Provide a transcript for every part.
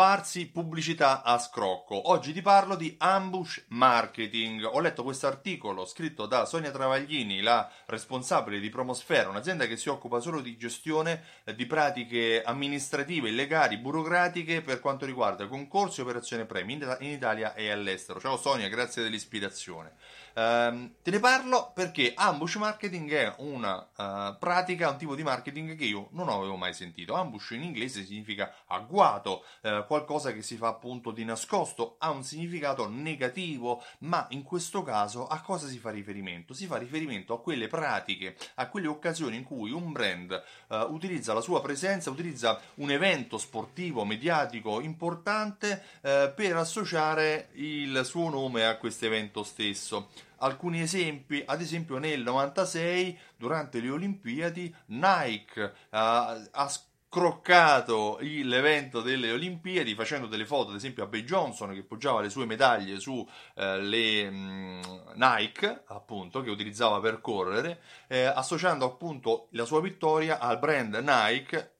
Farsi pubblicità a scrocco. Oggi ti parlo di ambush marketing. Ho letto questo articolo scritto da Sonia Travaglini, la responsabile di Promosfera, un'azienda che si occupa solo di gestione di pratiche amministrative, illegali, burocratiche per quanto riguarda concorsi e operazioni premi in Italia e all'estero. Ciao Sonia, grazie dell'ispirazione. Um, te ne parlo perché ambush marketing è una uh, pratica, un tipo di marketing che io non avevo mai sentito. Ambush in inglese significa agguato, uh, qualcosa che si fa appunto di nascosto, ha un significato negativo, ma in questo caso a cosa si fa riferimento? Si fa riferimento a quelle pratiche, a quelle occasioni in cui un brand uh, utilizza la sua presenza, utilizza un evento sportivo, mediatico importante per associare il suo nome a questo evento stesso alcuni esempi, ad esempio nel 96 durante le Olimpiadi Nike uh, ha scroccato l'evento delle Olimpiadi facendo delle foto ad esempio a Bay Johnson che poggiava le sue medaglie su eh, le mh, Nike appunto che utilizzava per correre eh, associando appunto la sua vittoria al brand Nike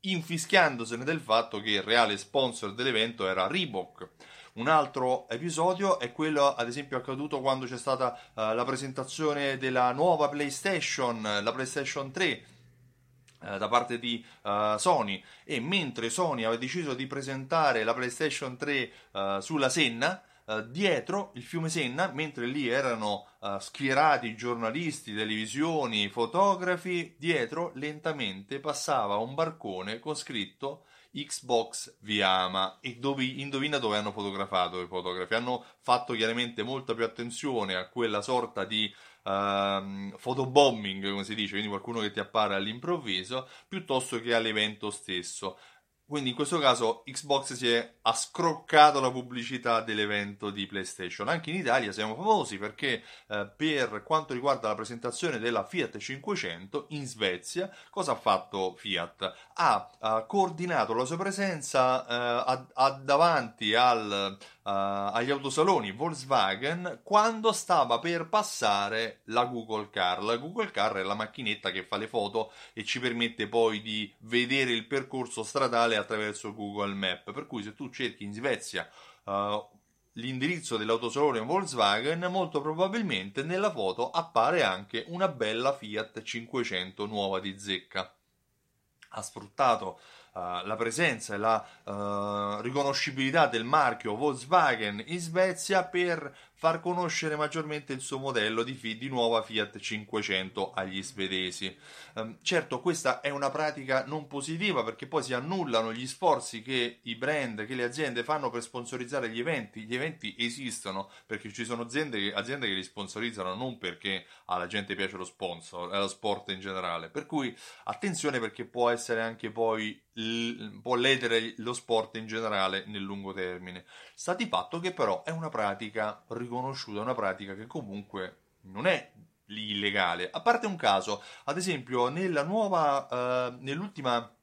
infischiandosene del fatto che il reale sponsor dell'evento era Reebok. Un altro episodio è quello, ad esempio, accaduto quando c'è stata uh, la presentazione della nuova PlayStation, la PlayStation 3 eh, da parte di uh, Sony. E mentre Sony aveva deciso di presentare la PlayStation 3 uh, sulla Senna uh, dietro il fiume Senna mentre lì erano schierati giornalisti, televisioni, fotografi dietro lentamente passava un barcone con scritto Xbox vi ama e dove, indovina dove hanno fotografato i fotografi. Hanno fatto chiaramente molta più attenzione a quella sorta di uh, fotobombing come si dice quindi qualcuno che ti appare all'improvviso piuttosto che all'evento stesso quindi in questo caso Xbox si è ha scroccato la pubblicità dell'evento di PlayStation. Anche in Italia siamo famosi perché eh, per quanto riguarda la presentazione della Fiat 500 in Svezia, cosa ha fatto Fiat? Ha, ha coordinato la sua presenza eh, a, a davanti al, agli autosaloni Volkswagen quando stava per passare la Google Car. La Google Car è la macchinetta che fa le foto e ci permette poi di vedere il percorso stradale attraverso Google Map. Per cui se tu cerchi in Svezia uh, l'indirizzo dell'autosalone Volkswagen, molto probabilmente nella foto appare anche una bella Fiat 500 nuova di zecca. Ha sfruttato uh, la presenza e la uh, riconoscibilità del marchio Volkswagen in Svezia per far conoscere maggiormente il suo modello di, di nuova Fiat 500 agli svedesi. Um, certo, questa è una pratica non positiva perché poi si annullano gli sforzi che i brand, che le aziende fanno per sponsorizzare gli eventi. Gli eventi esistono perché ci sono aziende che, aziende che li sponsorizzano non perché alla gente piace lo sponsor, è lo sport in generale. Per cui attenzione perché può essere anche poi può ledere lo sport in generale nel lungo termine. Sta di fatto che però è una pratica riconosciuta, una pratica che comunque non è illegale, a parte un caso, ad esempio nella nuova, uh, nell'ultima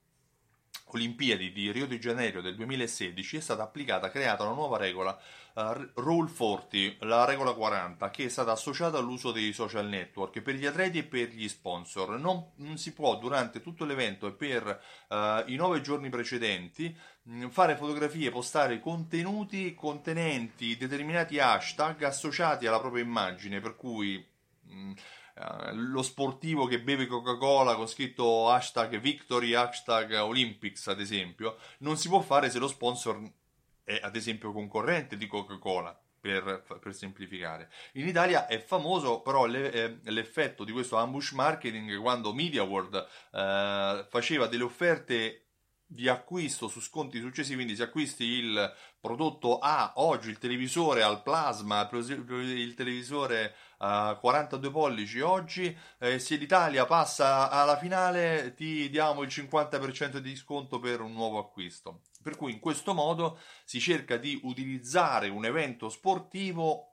Olimpiadi di Rio de Janeiro del 2016 è stata applicata, creata una nuova regola, uh, Rule 40, la regola 40, che è stata associata all'uso dei social network per gli atleti e per gli sponsor. Non, non si può durante tutto l'evento e per uh, i nove giorni precedenti mh, fare fotografie, postare contenuti contenenti determinati hashtag associati alla propria immagine, per cui... Mh, eh, lo sportivo che beve Coca-Cola con scritto hashtag Victory, hashtag Olympics ad esempio, non si può fare se lo sponsor è ad esempio concorrente di Coca-Cola. Per, per, semplificare. In Italia è famoso però le, eh, l'effetto di questo ambush marketing quando Media World eh, faceva delle offerte di acquisto su sconti successivi, quindi se acquisti il prodotto A, oggi il televisore al plasma, il televisore a 42 pollici oggi, eh, se l'Italia passa alla finale ti diamo il 50% di sconto per un nuovo acquisto. Per cui in questo modo si cerca di utilizzare un evento sportivo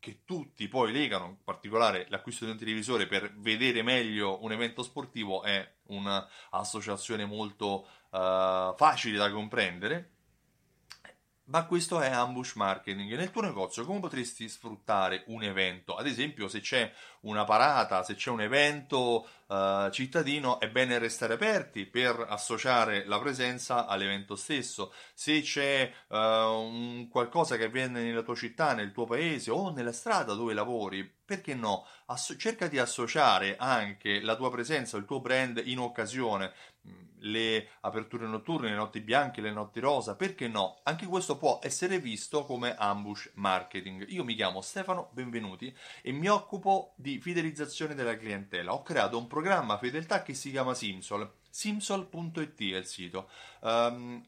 che tutti poi legano, in particolare l'acquisto di un televisore per vedere meglio un evento sportivo è un'associazione molto uh, facile da comprendere. Ma questo è ambush marketing. Nel tuo negozio come potresti sfruttare un evento? Ad esempio, se c'è una parata, se c'è un evento uh, cittadino, è bene restare aperti per associare la presenza all'evento stesso. Se c'è uh, un qualcosa che avviene nella tua città, nel tuo paese o nella strada dove lavori, perché no? Asso- cerca di associare anche la tua presenza, il tuo brand in occasione, le aperture notturne, le notti bianche, le notti rosa, perché no? Anche questo può essere visto come ambush marketing. Io mi chiamo Stefano, benvenuti, e mi occupo di fidelizzazione della clientela. Ho creato un programma fedeltà che si chiama Simsol, simsol.it è il sito. Um,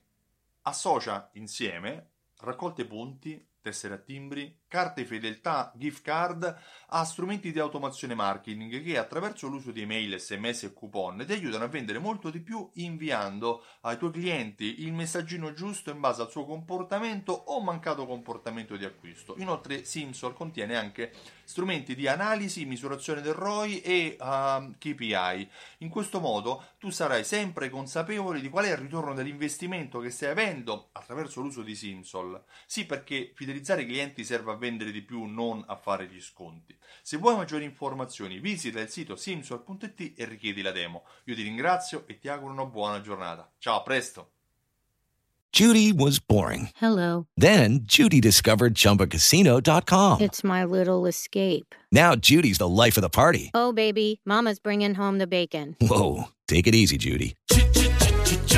associa insieme raccolte punti, tessere a timbri, carte fedeltà, gift card a strumenti di automazione marketing che attraverso l'uso di email, sms e coupon ti aiutano a vendere molto di più inviando ai tuoi clienti il messaggino giusto in base al suo comportamento o mancato comportamento di acquisto. Inoltre Simsol contiene anche strumenti di analisi, misurazione del ROI e uh, ehm, KPI. In questo modo tu sarai sempre consapevole di qual è il ritorno dell'investimento che stai avendo attraverso l'uso di Simsol. Sì, perché fidelizzare i clienti serve a vendere di più, non a fare gli sconti. Se vuoi maggiori informazioni, visita il sito simsol.it e richiedi la demo. Io ti ringrazio e ti auguro una buona giornata. Ciao, a presto! Judy was boring. Hello. Then Judy discovered chumbacasino.com. It's my little escape. Now Judy's the life of the party. Oh, baby, Mama's bringing home the bacon. Whoa. Take it easy, Judy.